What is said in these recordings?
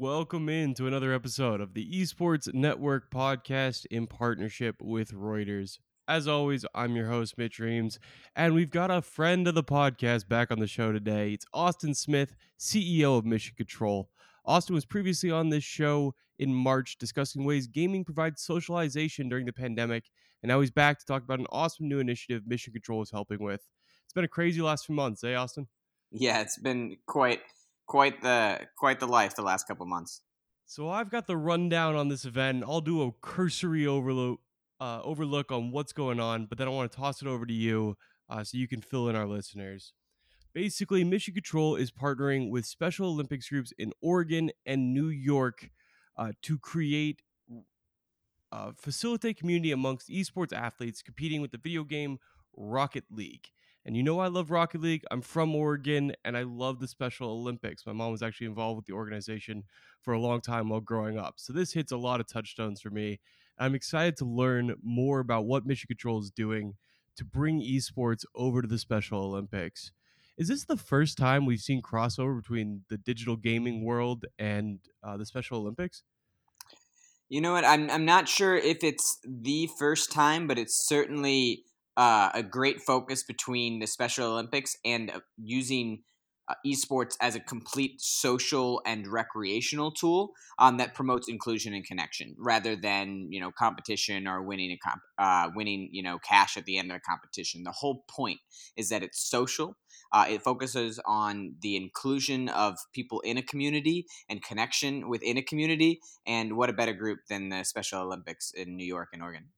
welcome in to another episode of the Esports Network podcast in partnership with Reuters. As always, I'm your host, Mitch Reames, and we've got a friend of the podcast back on the show today. It's Austin Smith, CEO of Mission Control. Austin was previously on this show in March discussing ways gaming provides socialization during the pandemic, and now he's back to talk about an awesome new initiative Mission Control is helping with. It's been a crazy last few months, eh, Austin? Yeah, it's been quite quite the quite the life the last couple months. So I've got the rundown on this event. I'll do a cursory overlook uh, overlook on what's going on, but then I want to toss it over to you uh, so you can fill in our listeners. Basically, Mission Control is partnering with Special Olympics groups in Oregon and New York uh, to create uh, facilitate community amongst esports athletes competing with the video game Rocket League. And you know I love Rocket League. I'm from Oregon and I love the Special Olympics. My mom was actually involved with the organization for a long time while growing up. So this hits a lot of touchstones for me. I'm excited to learn more about what Mission Control is doing to bring esports over to the Special Olympics. Is this the first time we've seen crossover between the digital gaming world and uh, the Special Olympics? You know what? I'm I'm not sure if it's the first time, but it's certainly uh, a great focus between the Special Olympics and uh, using uh, esports as a complete social and recreational tool um, that promotes inclusion and connection rather than you know competition or winning a comp- uh, winning you know cash at the end of the competition. The whole point is that it's social. Uh, it focuses on the inclusion of people in a community and connection within a community. And what a better group than the Special Olympics in New York and Oregon.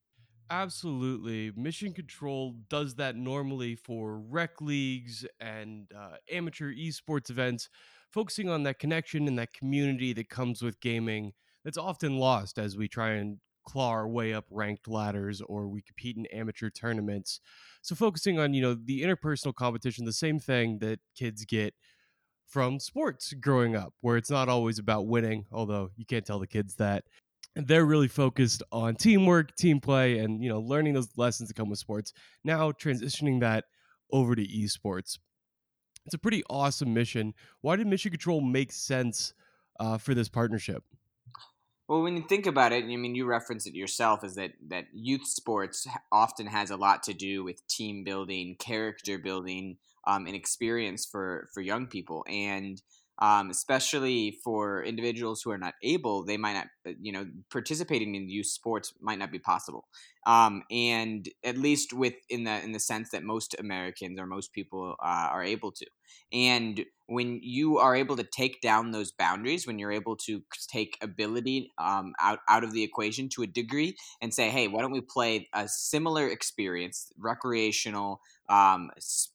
Absolutely. Mission Control does that normally for rec leagues and uh, amateur esports events, focusing on that connection and that community that comes with gaming that's often lost as we try and claw our way up ranked ladders or we compete in amateur tournaments. So focusing on, you know, the interpersonal competition, the same thing that kids get from sports growing up, where it's not always about winning, although you can't tell the kids that they're really focused on teamwork, team play, and you know, learning those lessons that come with sports. Now transitioning that over to esports. It's a pretty awesome mission. Why did Mission Control make sense uh, for this partnership? Well, when you think about it, I mean, you reference it yourself, is that that youth sports often has a lot to do with team building, character building, um, and experience for for young people, and um, especially for individuals who are not able, they might not, uh, you know, participating in youth sports might not be possible. Um, and at least with in the in the sense that most Americans or most people uh, are able to. And when you are able to take down those boundaries, when you're able to take ability um, out out of the equation to a degree, and say, hey, why don't we play a similar experience, recreational, um,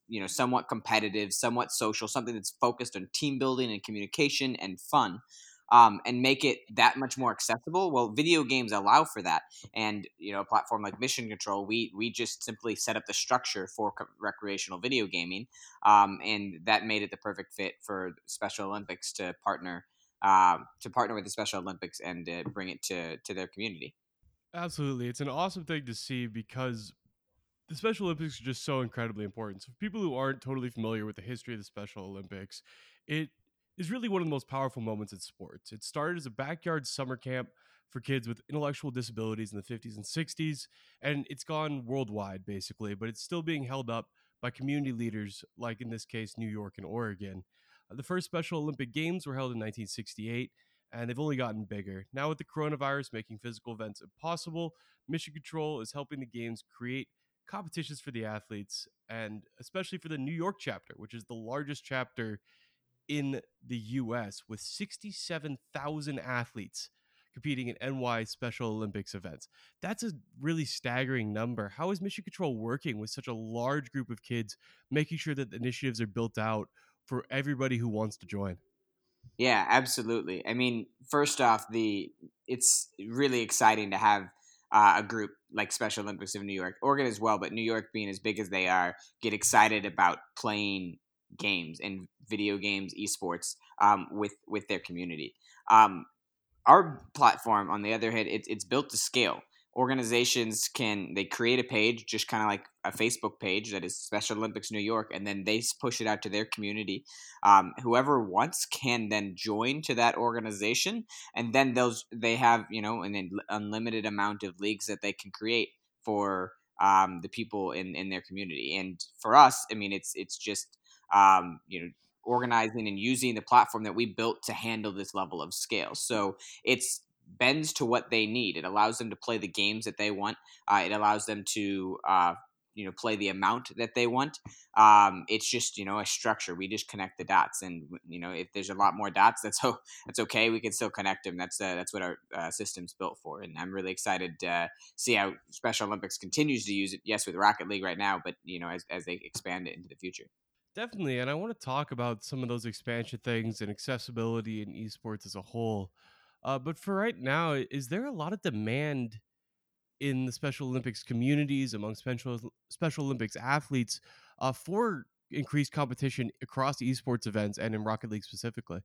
you know, somewhat competitive, somewhat social, something that's focused on team building and communication and fun. Um, and make it that much more accessible. Well, video games allow for that, and you know, a platform like Mission Control, we we just simply set up the structure for co- recreational video gaming, um, and that made it the perfect fit for Special Olympics to partner uh, to partner with the Special Olympics and uh, bring it to to their community. Absolutely, it's an awesome thing to see because the Special Olympics are just so incredibly important. So, for people who aren't totally familiar with the history of the Special Olympics, it is really one of the most powerful moments in sports. It started as a backyard summer camp for kids with intellectual disabilities in the 50s and 60s, and it's gone worldwide basically, but it's still being held up by community leaders, like in this case, New York and Oregon. Uh, the first Special Olympic Games were held in 1968, and they've only gotten bigger. Now, with the coronavirus making physical events impossible, Mission Control is helping the Games create competitions for the athletes and especially for the New York chapter, which is the largest chapter in the US with 67,000 athletes competing in NY Special Olympics events. That's a really staggering number. How is Mission Control working with such a large group of kids, making sure that the initiatives are built out for everybody who wants to join? Yeah, absolutely. I mean, first off, the it's really exciting to have uh, a group like Special Olympics of New York, Oregon as well, but New York being as big as they are, get excited about playing games and video games, esports um, with with their community. Um, our platform, on the other hand, it's it's built to scale. organizations can they create a page just kind of like a facebook page that is special olympics new york and then they push it out to their community um, whoever wants can then join to that organization and then those they have you know an unlimited amount of leagues that they can create for um, the people in in their community and for us i mean it's it's just um, you know organizing and using the platform that we built to handle this level of scale so it's bends to what they need. It allows them to play the games that they want. Uh, it allows them to uh, you know play the amount that they want. Um, it's just you know a structure. We just connect the dots, and you know if there's a lot more dots, that's ho- that's okay. We can still connect them. That's uh, that's what our uh, system's built for. And I'm really excited to see how Special Olympics continues to use it. Yes, with Rocket League right now, but you know as as they expand it into the future. Definitely, and I want to talk about some of those expansion things and accessibility in esports as a whole. Uh, but for right now, is there a lot of demand in the Special Olympics communities among Special Special Olympics athletes uh, for increased competition across esports events and in Rocket League specifically?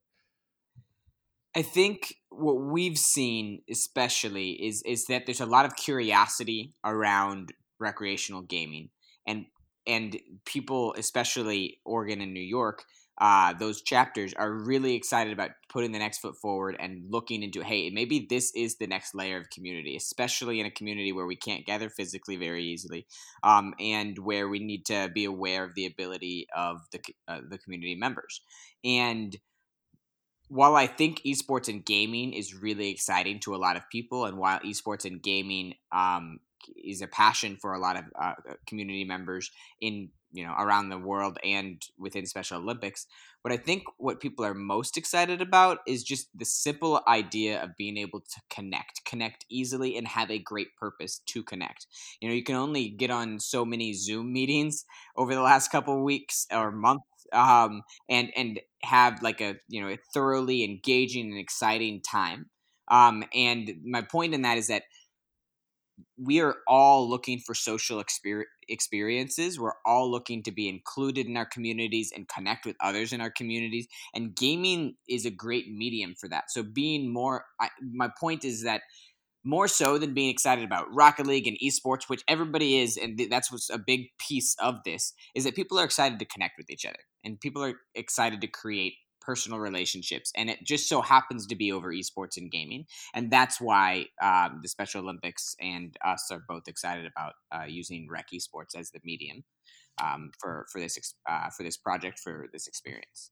I think what we've seen, especially, is is that there's a lot of curiosity around recreational gaming, and and people, especially Oregon and New York, uh, those chapters are really excited about putting the next foot forward and looking into hey maybe this is the next layer of community especially in a community where we can't gather physically very easily um, and where we need to be aware of the ability of the, uh, the community members. And while I think esports and gaming is really exciting to a lot of people, and while esports and gaming um, is a passion for a lot of uh, community members in you know around the world and within special olympics. What i think what people are most excited about is just the simple idea of being able to connect connect easily and have a great purpose to connect. You know you can only get on so many zoom meetings over the last couple weeks or months um, and and have like a you know a thoroughly engaging and exciting time. Um, and my point in that is that we are all looking for social exper- experiences. We're all looking to be included in our communities and connect with others in our communities. And gaming is a great medium for that. So, being more, I, my point is that more so than being excited about Rocket League and esports, which everybody is, and that's what's a big piece of this, is that people are excited to connect with each other and people are excited to create personal relationships, and it just so happens to be over esports and gaming, and that's why um, the Special Olympics and us are both excited about uh, using Rec Esports as the medium um, for for this uh, for this project for this experience.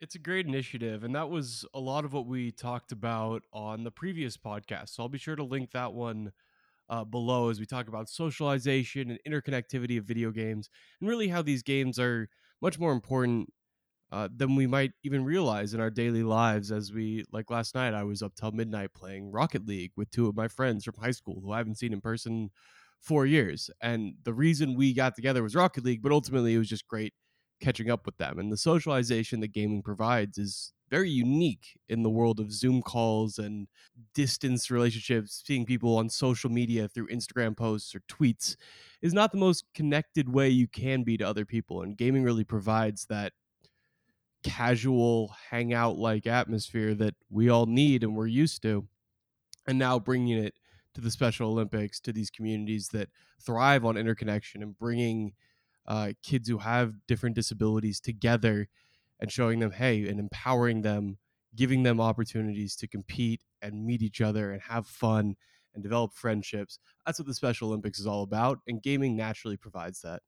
It's a great initiative, and that was a lot of what we talked about on the previous podcast. So I'll be sure to link that one uh, below as we talk about socialization and interconnectivity of video games, and really how these games are much more important uh, than we might even realize in our daily lives. As we, like last night, I was up till midnight playing Rocket League with two of my friends from high school who I haven't seen in person for years. And the reason we got together was Rocket League, but ultimately it was just great catching up with them. And the socialization that gaming provides is very unique in the world of Zoom calls and distance relationships. Seeing people on social media through Instagram posts or tweets is not the most connected way you can be to other people. And gaming really provides that casual hangout like atmosphere that we all need and we're used to. And now bringing it to the special olympics to these communities that thrive on interconnection and bringing uh, kids who have different disabilities together and showing them hey and empowering them giving them opportunities to compete and meet each other and have fun and develop friendships. That's what the special olympics is all about and gaming naturally provides that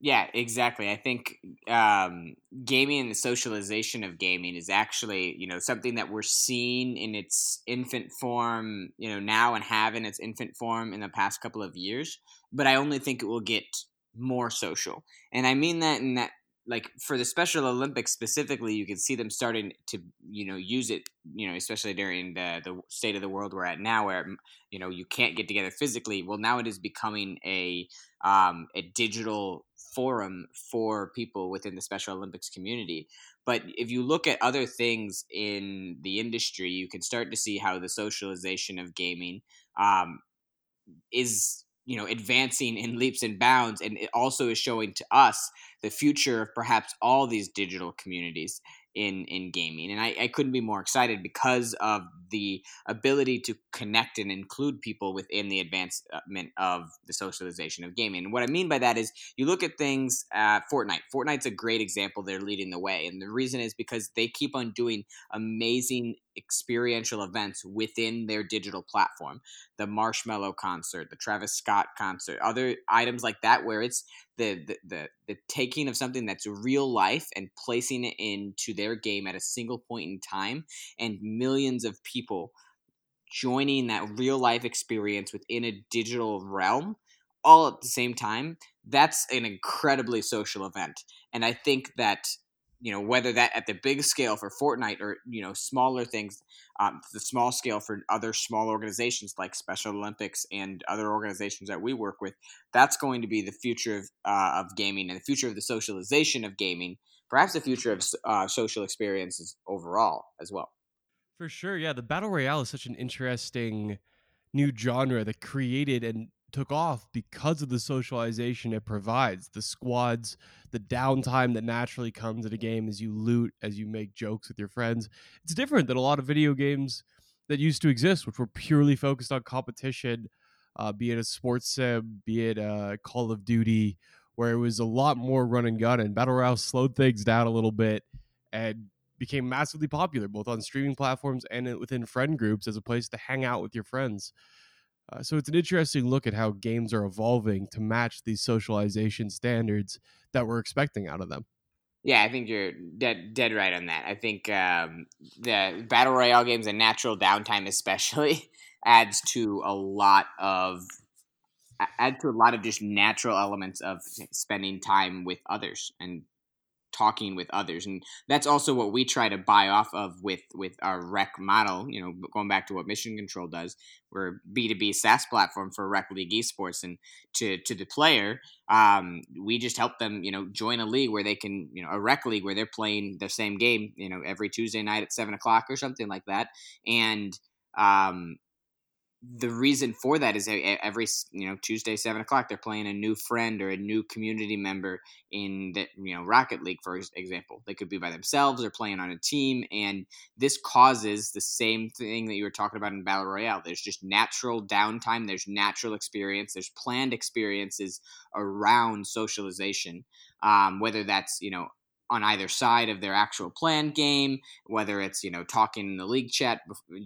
yeah, exactly. I think um, gaming and the socialization of gaming is actually, you know, something that we're seeing in its infant form, you know, now and have in its infant form in the past couple of years. But I only think it will get more social, and I mean that in that like for the Special Olympics specifically, you can see them starting to you know use it. You know, especially during the the state of the world we're at now, where you know you can't get together physically. Well, now it is becoming a um, a digital forum for people within the Special Olympics community. But if you look at other things in the industry, you can start to see how the socialization of gaming um, is you know advancing in leaps and bounds and it also is showing to us the future of perhaps all these digital communities in in gaming and I, I couldn't be more excited because of the ability to connect and include people within the advancement of the socialization of gaming and what i mean by that is you look at things at fortnite. Fortnite's a great example they're leading the way and the reason is because they keep on doing amazing experiential events within their digital platform. The Marshmello concert the travis scott concert other items like that where it's the, the the taking of something that's real life and placing it into their game at a single point in time and millions of people joining that real life experience within a digital realm all at the same time that's an incredibly social event. And i think that you know whether that at the big scale for Fortnite or you know smaller things, um, the small scale for other small organizations like Special Olympics and other organizations that we work with, that's going to be the future of uh, of gaming and the future of the socialization of gaming, perhaps the future of uh, social experiences overall as well. For sure, yeah, the battle royale is such an interesting new genre that created and took off because of the socialization it provides the squads the downtime that naturally comes at a game as you loot as you make jokes with your friends. It's different than a lot of video games that used to exist which were purely focused on competition uh, be it a sports sim be it a call of duty where it was a lot more run and gun and battle royale slowed things down a little bit and became massively popular both on streaming platforms and within friend groups as a place to hang out with your friends uh, so it's an interesting look at how games are evolving to match these socialization standards that we're expecting out of them. Yeah, I think you're dead dead right on that. I think um, the battle royale games and natural downtime, especially, adds to a lot of add to a lot of just natural elements of spending time with others and talking with others and that's also what we try to buy off of with with our rec model you know going back to what mission control does. We're b2b saas platform for rec league esports and to to the player um, we just help them you know join a league where they can you know a rec league where they're playing the same game you know every tuesday night at seven o'clock or something like that. And um, the reason for that is every you know Tuesday seven o'clock they're playing a new friend or a new community member in the you know Rocket League for example. They could be by themselves or playing on a team and this causes the same thing that you were talking about in Battle Royale. There's just natural downtime there's natural experience there's planned experiences around socialization um, whether that's you know on either side of their actual planned game whether it's you know talking in the league chat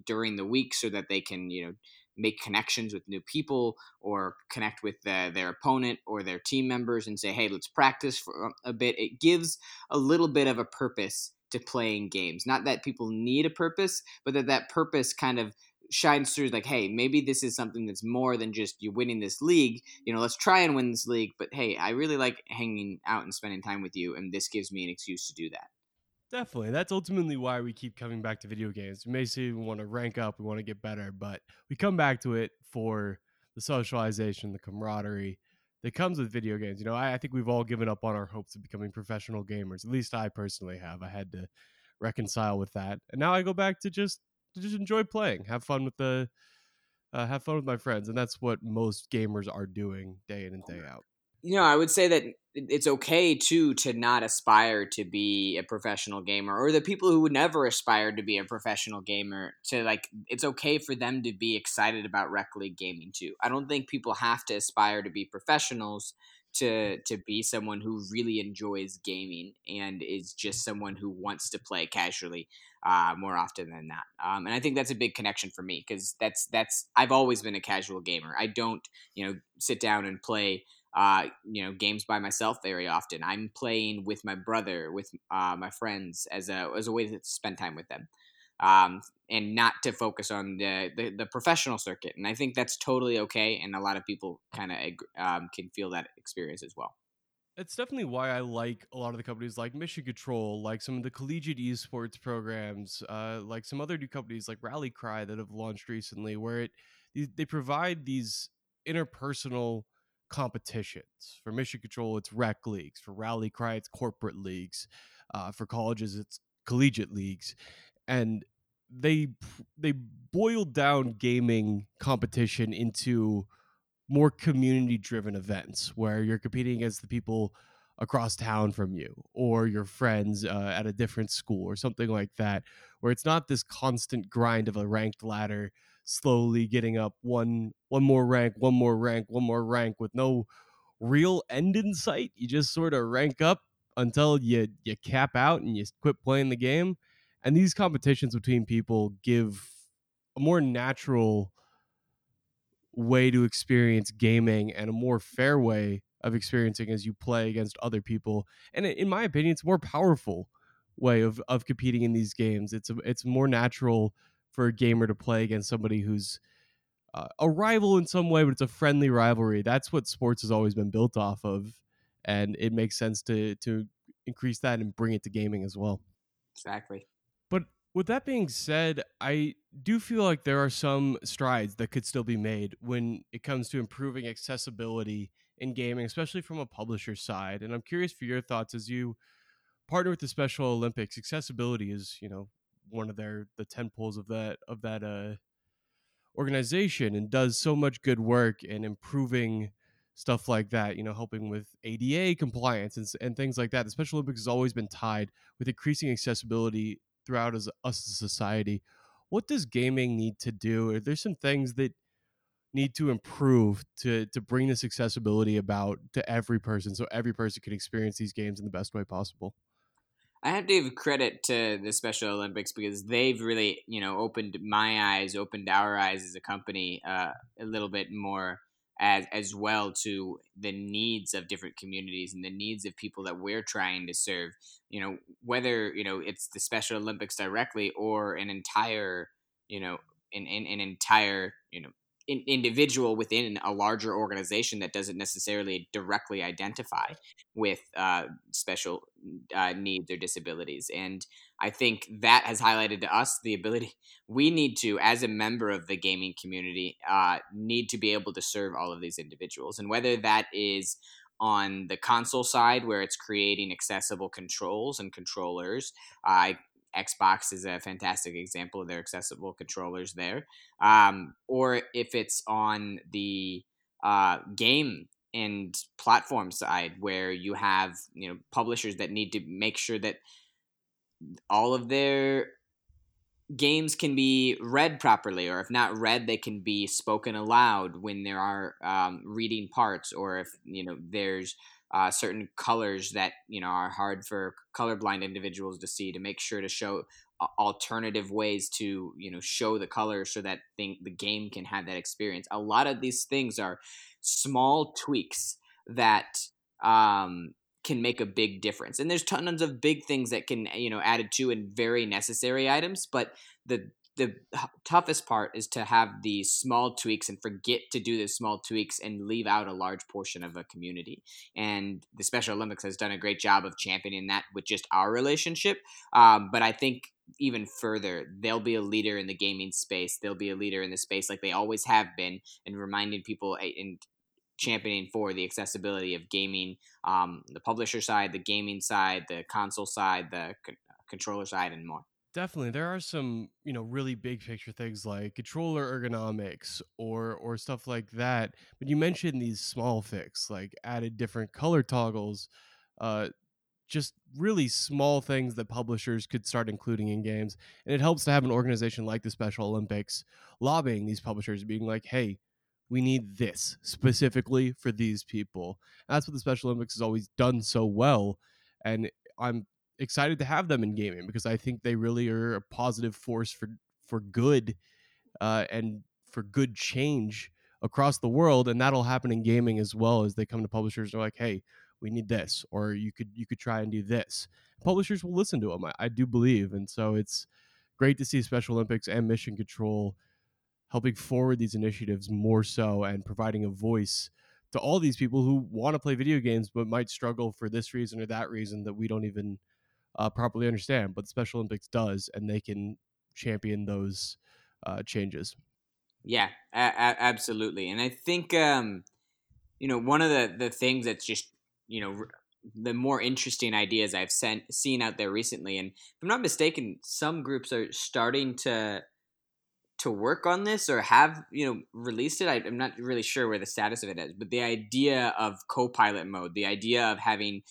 during the week so that they can you know make connections with new people or connect with the, their opponent or their team members and say, hey, let's practice for a bit. It gives a little bit of a purpose to playing games. Not that people need a purpose, but that that purpose kind of shines through like hey maybe this is something that's more than just you winning this league you know let's try and win this league but hey i really like hanging out and spending time with you and this gives me an excuse to do that Definitely. That's ultimately why we keep coming back to video games. We may say we want to rank up, we want to get better, but we come back to it for the socialization, the camaraderie that comes with video games. You know, I, I, think we've all given up on our hopes of becoming professional gamers. At least I personally have. I had to reconcile with that. And now I go back to just to just enjoy playing, have fun with the uh, have fun with my friends, and that's what most gamers are doing day in and day out you know, I would say that it's okay too to not aspire to be a professional gamer, or the people who would never aspire to be a professional gamer. To like, it's okay for them to be excited about rec league gaming too. I don't think people have to aspire to be professionals to to be someone who really enjoys gaming and is just someone who wants to play casually uh, more often than not. Um, and I think that's a big connection for me because that's that's I've always been a casual gamer. I don't you know sit down and play uh, you know, games by myself very often. I'm playing with my brother, with uh, my friends, as a as a way to spend time with them, um, and not to focus on the, the, the professional circuit. And I think that's totally okay, and a lot of people kind of um, can feel that experience as well. It's definitely why I like a lot of the companies like Mission Control, like some of the collegiate esports programs, uh, like some other new companies like Rally Cry that have launched recently, where it they provide these interpersonal competitions. For Mission Control, it's rec leagues. For Rally Cry, it's corporate leagues. Uh, for colleges, it's collegiate leagues, and they they boiled down gaming competition into more community driven events where you're competing against the people across town from you or your friends uh, at a different school or something like that where it's not this constant grind of a ranked ladder slowly getting up one one more rank one more rank one more rank with no real end in sight you just sort of rank up until you you cap out and you quit playing the game and these competitions between people give a more natural way to experience gaming and a more fair way of experiencing as you play against other people. And in my opinion, it's more powerful way of of competing in these games. It's a, it's more natural for a gamer to play against somebody who's uh, a rival in some way, but it's a friendly rivalry. That's what sports has always been built off of, and it makes sense to to increase that and bring it to gaming as well. Exactly. But with that being said, I do feel like there are some strides that could still be made when it comes to improving accessibility in gaming, especially from a publisher side. And I'm curious for your thoughts as you partner with the Special Olympics. Accessibility is, you know, one of their the ten poles of that of that uh, organization, and does so much good work in improving stuff like that. You know, helping with ADA compliance and and things like that. The Special Olympics has always been tied with increasing accessibility throughout as us as a society. What does gaming need to do? Are there some things that need to improve to to bring this accessibility about to every person so every person can experience these games in the best way possible? I have to give credit to the Special Olympics because they've really, you know, opened my eyes, opened our eyes as a company uh, a little bit more as as well to the needs of different communities and the needs of people that we're trying to serve. You know, whether you know it's the Special Olympics directly or an entire, you know, an, an, an entire, you know, in, individual within a larger organization that doesn't necessarily directly identify with uh, special uh, needs or disabilities. And I think that has highlighted to us the ability we need to, as a member of the gaming community, uh, need to be able to serve all of these individuals. And whether that is on the console side where it's creating accessible controls and controllers. I Xbox is a fantastic example of their accessible controllers there. Um, or if it's on the uh, game and platform side where you have you know publishers that need to make sure that all of their games can be read properly or if not read they can be spoken aloud when there are um, reading parts or if you know there's uh, certain colors that you know are hard for colorblind individuals to see to make sure to show alternative ways to you know show the colors so that thing the game can have that experience. A lot of these things are small tweaks that um, can make a big difference. And there's tons of big things that can you know added to and very necessary items but the the toughest part is to have these small tweaks and forget to do the small tweaks and leave out a large portion of a community. And the Special Olympics has done a great job of championing that with just our relationship. Um, but I think even further, they'll be a leader in the gaming space. They'll be a leader in the space like they always have been, and reminding people and championing for the accessibility of gaming, um, the publisher side, the gaming side, the console side, the c- controller side, and more. Definitely, there are some you know really big picture things like controller ergonomics or or stuff like that. But you mentioned these small fix like added different color toggles, uh, just really small things that publishers could start including in games. And it helps to have an organization like the Special Olympics lobbying these publishers, being like, "Hey, we need this specifically for these people." And that's what the Special Olympics has always done so well. And I'm excited to have them in gaming because I think they really are a positive force for for good uh, and for good change across the world, and that'll happen in gaming as well as they come to publishers. They're like, "Hey, we need this," or "You could you could try and do this." Publishers will listen to them. I, I do believe, and so it's great to see Special Olympics and Mission Control helping forward these initiatives more so and providing a voice to all these people who want to play video games but might struggle for this reason or that reason that we don't even uh, properly understand, but the Special Olympics does, and they can champion those uh, changes. Yeah, a- a- absolutely, and I think um, you know one of the the things that's just you know r- the more interesting ideas I've sent seen out there recently, and if I'm not mistaken, some groups are starting to to work on this or have you know released it. I, am not really sure where the status of it is, but the idea of co-pilot mode, the idea of having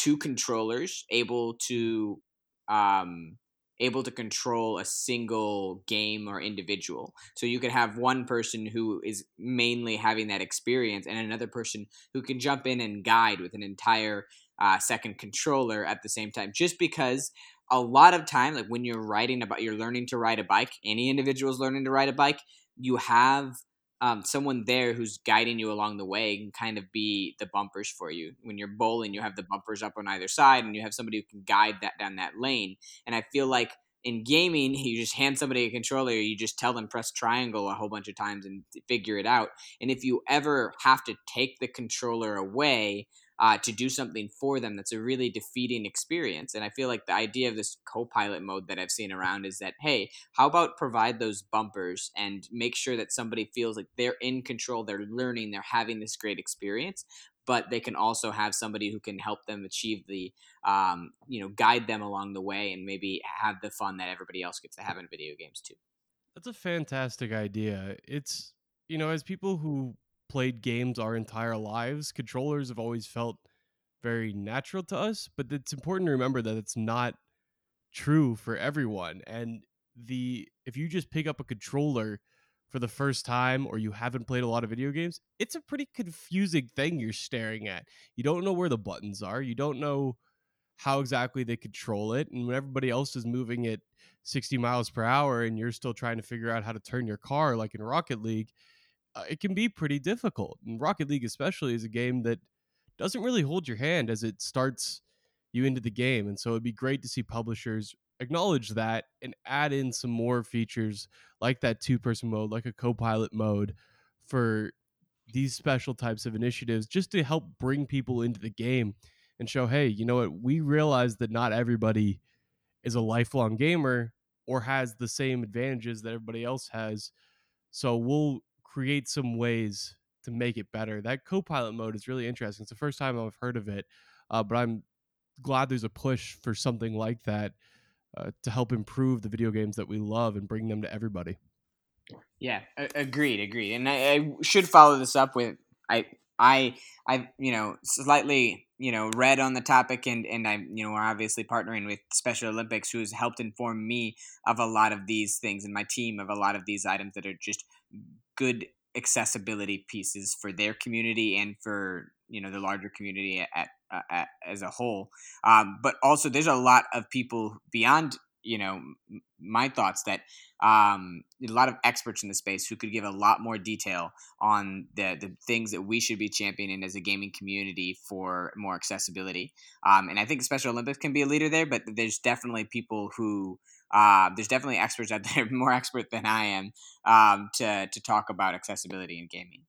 two controllers able to um, able to control a single game or individual. So you could have one person who is mainly having that experience and another person who can jump in and guide with an entire uh, second controller at the same time. Just because a lot of time, like when you're riding about, you're learning to ride a bike, any individual is learning to ride a bike, you have um, someone there who's guiding you along the way can kind of be the bumpers for you. When you're bowling, you have the bumpers up on either side, and you have somebody who can guide that down that lane. And I feel like in gaming, you just hand somebody a controller, you just tell them press triangle a whole bunch of times and figure it out. And if you ever have to take the controller away, uh, to do something for them that's a really defeating experience. And I feel like the idea of this co pilot mode that I've seen around is that, hey, how about provide those bumpers and make sure that somebody feels like they're in control, they're learning, they're having this great experience, but they can also have somebody who can help them achieve the, um, you know, guide them along the way and maybe have the fun that everybody else gets to have in video games too. That's a fantastic idea. It's, you know, as people who played games our entire lives, controllers have always felt very natural to us, but it's important to remember that it's not true for everyone. And the if you just pick up a controller for the first time or you haven't played a lot of video games, it's a pretty confusing thing you're staring at. You don't know where the buttons are, you don't know how exactly they control it, and when everybody else is moving at 60 miles per hour and you're still trying to figure out how to turn your car like in Rocket League, uh, it can be pretty difficult. And Rocket League, especially, is a game that doesn't really hold your hand as it starts you into the game. And so it'd be great to see publishers acknowledge that and add in some more features like that two person mode, like a co pilot mode for these special types of initiatives just to help bring people into the game and show, hey, you know what? We realize that not everybody is a lifelong gamer or has the same advantages that everybody else has. So we'll create some ways to make it better. That co-pilot mode is really interesting. It's the first time I've heard of it, uh, but I'm glad there's a push for something like that uh, to help improve the video games that we love and bring them to everybody. Yeah, agreed, agreed. And I, I should follow this up with I I I you know slightly you know read on the topic and and I you know we're obviously partnering with Special Olympics who's helped inform me of a lot of these things and my team of a lot of these items that are just good accessibility pieces for their community and for you know the larger community at, uh, at as a whole. Um, but also there's a lot of people beyond you know my thoughts that um, a lot of experts in the space who could give a lot more detail on the the things that we should be championing as a gaming community for more accessibility. Um, and i think special olympics can be a leader there but there's definitely people who uh, there's definitely experts out there, more expert than I am, um, to to talk about accessibility in gaming.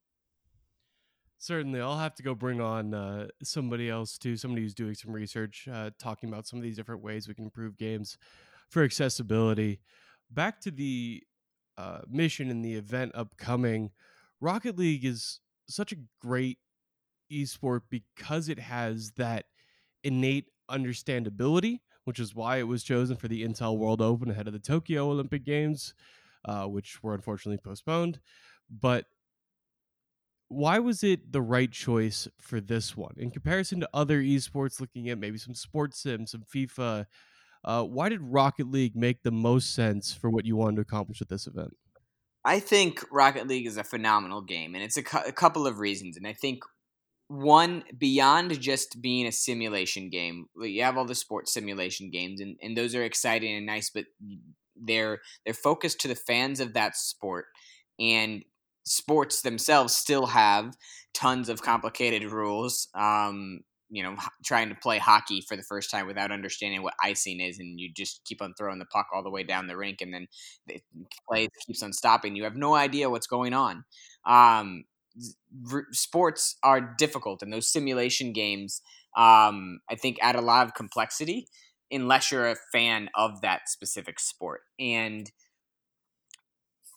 Certainly, I'll have to go bring on uh, somebody else too, somebody who's doing some research, uh, talking about some of these different ways we can improve games for accessibility. Back to the uh, mission and the event upcoming. Rocket League is such a great esport because it has that innate understandability which is why it was chosen for the Intel World Open ahead of the Tokyo Olympic Games, uh, which were unfortunately postponed. But why was it the right choice for this one in comparison to other esports? Looking at maybe some sports sim, some FIFA. Uh, why did Rocket League make the most sense for what you wanted to accomplish with this event? I think Rocket League is a phenomenal game, and it's a, cu- a couple of reasons. And I think one beyond just being a simulation game you have all the sports simulation games and, and those are exciting and nice but they're they're focused to the fans of that sport and sports themselves still have tons of complicated rules um, you know trying to play hockey for the first time without understanding what icing is and you just keep on throwing the puck all the way down the rink and then the play keeps on stopping you have no idea what's going on. Um, sports are difficult, and those simulation games, um, I think, add a lot of complexity unless you're a fan of that specific sport. And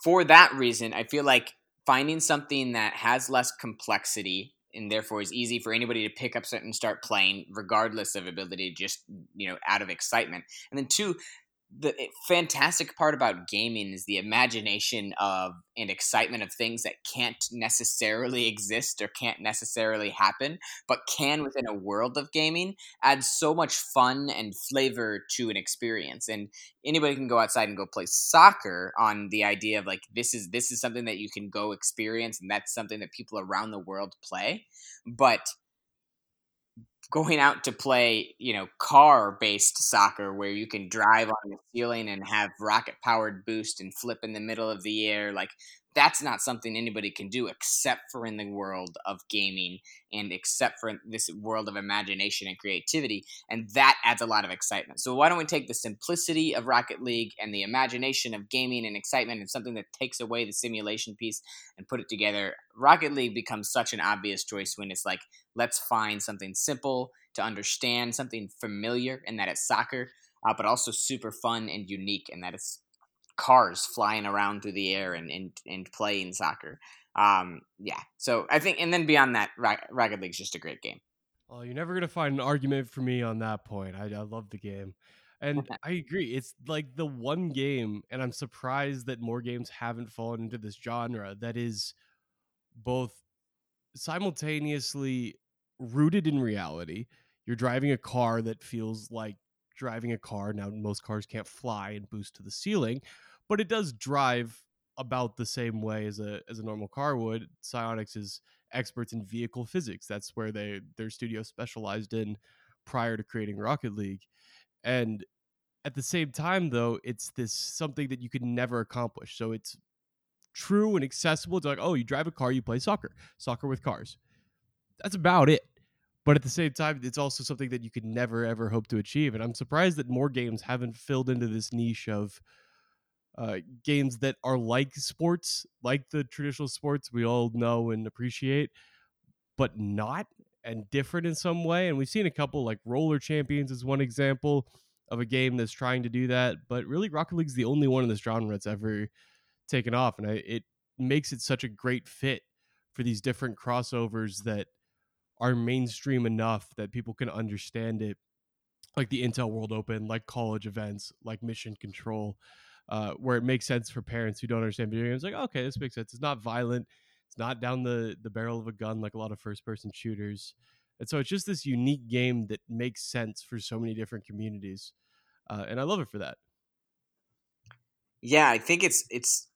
for that reason, I feel like finding something that has less complexity and therefore is easy for anybody to pick up and start playing regardless of ability just you know out of excitement and then two the eh, fantastic part about gaming is the imagination of and excitement of things that can't necessarily exist or can't necessarily happen, but can within a world of gaming add so much fun and flavor to an experience. And anybody can go outside and go play soccer on the idea of like this is this is something that you can go experience and that's something that people around the world play. But going out to play, you know, car based soccer where you can drive on the ceiling and have rocket powered boost and flip in the middle of the air. Like that's not something anybody can do except for in the world of gaming and except for this world of imagination and creativity and that adds a lot of excitement. So why don't we take the simplicity of rocket league and the imagination of gaming and excitement and something that takes away the simulation piece and put it together? Rocket league becomes such an obvious choice when it's like let's find something simple to understand something familiar and that it's soccer uh, but also super fun and unique and that it's cars flying around through the air and and, and playing soccer. Um, yeah. So I think, and then beyond that, Rocket League is just a great game. Well, you're never gonna find an argument for me on that point. I, I love the game, and I agree. It's like the one game, and I'm surprised that more games haven't fallen into this genre that is both simultaneously rooted in reality. You're driving a car that feels like driving a car. Now, most cars can't fly and boost to the ceiling, but it does drive about the same way as a as a normal car would. Psyonix is experts in vehicle physics. That's where they their studio specialized in prior to creating Rocket League. And at the same time though, it's this something that you could never accomplish. So it's true and accessible. It's like, oh, you drive a car, you play soccer. Soccer with cars. That's about it. But at the same time, it's also something that you could never ever hope to achieve. And I'm surprised that more games haven't filled into this niche of uh, games that are like sports, like the traditional sports we all know and appreciate, but not and different in some way. And we've seen a couple like Roller Champions is one example of a game that's trying to do that. But really, Rocket League's the only one in this genre that's ever taken off, and I, it makes it such a great fit for these different crossovers that are mainstream enough that people can understand it like the Intel World Open, like college events, like Mission Control uh, where it makes sense for parents who don't understand video games. Like, okay, this makes sense. It's not violent. It's not down the the barrel of a gun like a lot of first person shooters. And so it's just this unique game that makes sense for so many different communities, uh, and I love it for that. Yeah, I think it's it's.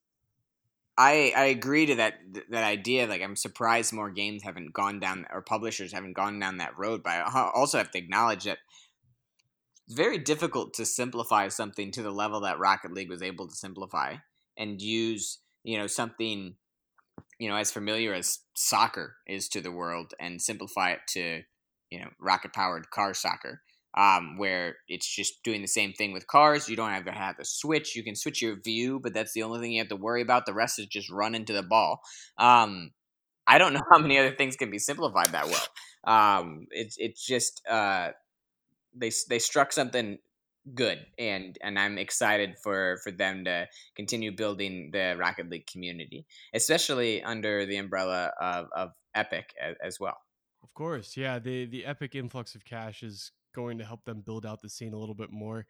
I I agree to that that idea. Like, I'm surprised more games haven't gone down or publishers haven't gone down that road. But I also have to acknowledge that it's very difficult to simplify something to the level that Rocket League was able to simplify and use, you know, something, you know, as familiar as soccer is to the world and simplify it to, you know, rocket powered car soccer. Um, where it's just doing the same thing with cars. You don't have to have a switch. You can switch your view, but that's the only thing you have to worry about. The rest is just run into the ball. Um, I don't know how many other things can be simplified that well. Um, it's it's just uh, they they struck something good and and I'm excited for for them to continue building the Rocket League community, especially under the umbrella of, of Epic as, as well. Of course, yeah. The the Epic influx of cash is going to help them build out the scene a little bit more.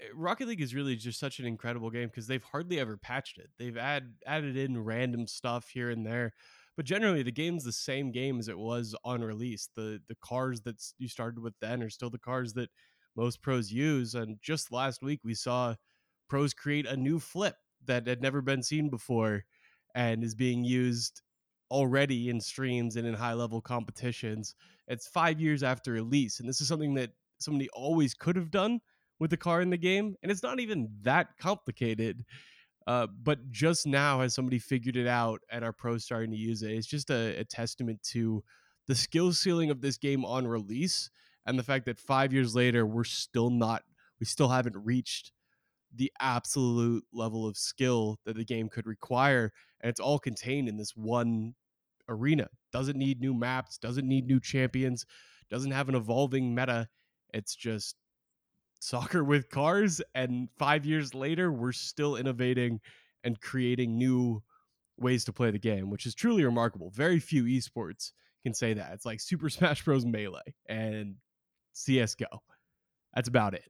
Eh, Rocket League is really just such an incredible game because they've hardly ever patched it. They've add added in random stuff here and there, but generally the game's the same game as it was on release. The the cars that you started with then are still the cars that most pros use. And just last week we saw pros create a new flip that had never been seen before and is being used already in streams and in high level competitions. It's five years after release, and this is something that somebody always could have done with the car in the game, and it's not even that complicated. Uh, but just now has somebody figured it out and are pros starting to use it. It's just a, a testament to the skill ceiling of this game on release and the fact that five years later we're still not we still haven't reached the absolute level of skill that the game could require and it's all contained in this one arena. Doesn't need new maps doesn't need new champions doesn't have an evolving meta. It's just soccer with cars and 5 years later we're still innovating and creating new ways to play the game which is truly remarkable. Very few esports can say that. It's like super smash bros. Melee and csgo that's about it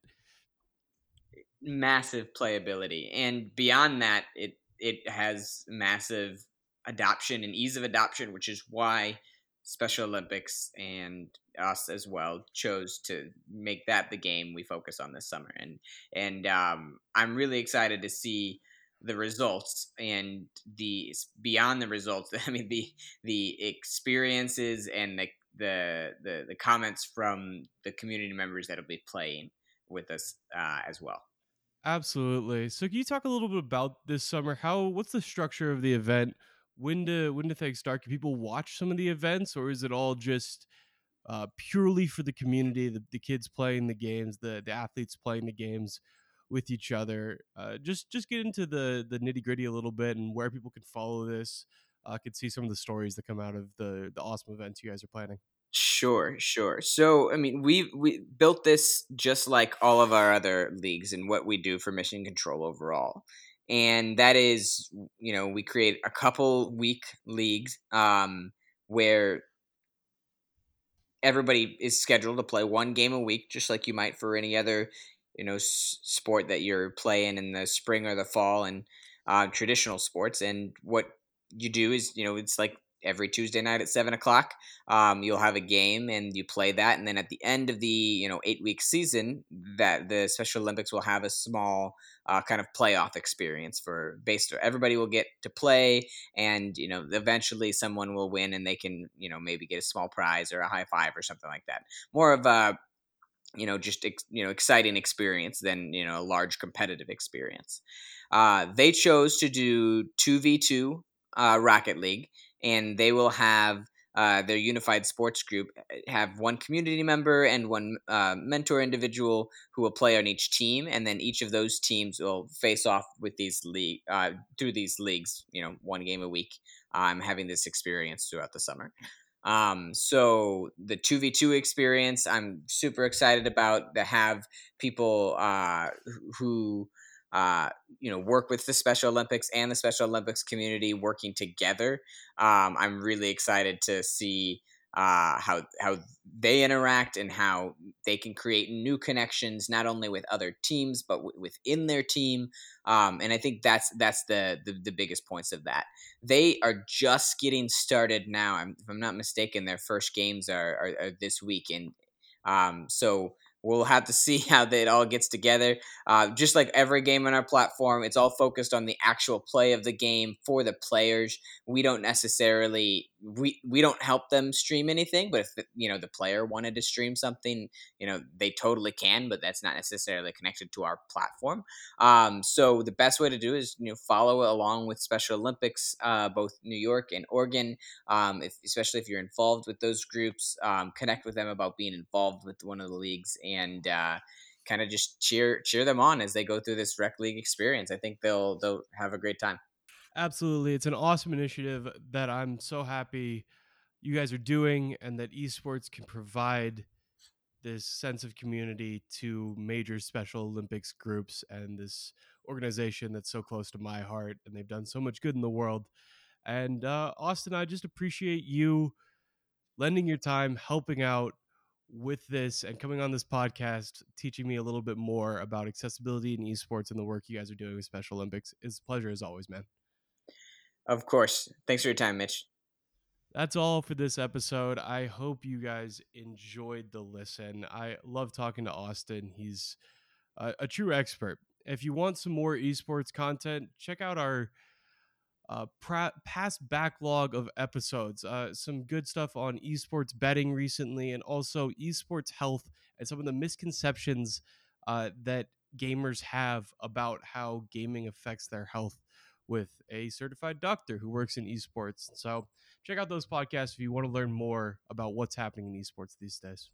massive playability, and beyond that, it it has massive adoption and ease of adoption, which is why Special Olympics and us as well chose to make that the game we focus on this summer. And and um, I'm really excited to see the results and the beyond the results. I mean the the experiences and the the the, the comments from the community members that'll be playing with us uh, as well. Absolutely. So, can you talk a little bit about this summer? How what's the structure of the event? When do when do things start? Can people watch some of the events, or is it all just uh, purely for the community, the, the kids playing the games, the the athletes playing the games with each other? Uh, just just get into the the nitty gritty a little bit and where people can follow this. Uh, could see some of the stories that come out of the the awesome events you guys are planning. Sure, sure. So, I mean, we we built this just like all of our other leagues and what we do for mission control overall. And that is, you know, we create a couple week leagues um, where everybody is scheduled to play one game a week, just like you might for any other, you know, s- sport that you're playing in the spring or the fall and uh, traditional sports. And what you do is, you know, it's like every Tuesday night at seven o'clock. Um, you'll have a game and you play that, and then at the end of the you know eight week season, that the Special Olympics will have a small uh, kind of playoff experience for based. Everybody will get to play, and you know eventually someone will win, and they can you know maybe get a small prize or a high five or something like that. More of a you know just you know exciting experience than you know a large competitive experience. Uh, they chose to do two v two uh, Rocket League and they will have uh, their unified sports group uh, have one community member and one uh, mentor individual who will play on each team, and then each of those teams will face off with these league uh, through these leagues. You know, one game a week. I'm having this experience throughout the summer. Um, so the two v two experience, I'm super excited about to have people uh, who uh, you know, work with the Special Olympics and the Special Olympics community working together. Um, I'm really excited to see uh, how how they interact and how they can create new connections, not only with other teams but w- within their team. Um, and I think that's that's the, the, the biggest points of that. They are just getting started now. I'm, if I'm not mistaken, their first games are, are, are this week, and um, so We'll have to see how it all gets together. Uh, just like every game on our platform, it's all focused on the actual play of the game for the players. We don't necessarily we we don't help them stream anything, but if the, you know the player wanted to stream something, you know they totally can, but that's not necessarily connected to our platform. Um, so the best way to do is you know follow along with Special Olympics, uh, both New York and Oregon, um, if, especially if you're involved with those groups. Um, connect with them about being involved with one of the leagues and. Uh, kind of just cheer cheer them on as they go through this rec league experience. I think they'll they'll have a great time. Absolutely. It's an awesome initiative that I'm so happy you guys are doing and that esports can provide this sense of community to major Special Olympics groups and this organization that's so close to my heart and they've done so much good in the world. And uh, Austin, I just appreciate you lending your time, helping out with this, and coming on this podcast, teaching me a little bit more about accessibility and esports and the work you guys are doing with Special Olympics. It's a pleasure as always, man. Of course. Thanks for your time, Mitch. That's all for this episode. I hope you guys enjoyed the listen. I love talking to Austin. He's a, a true expert. If you want some more esports content, check out our uh, pra- past backlog of episodes. Uh, some good stuff on esports betting recently, and also esports health and some of the misconceptions uh, that gamers have about how gaming affects their health with a certified doctor who works in esports. So check out those podcasts if you want to learn more about what's happening in esports these days.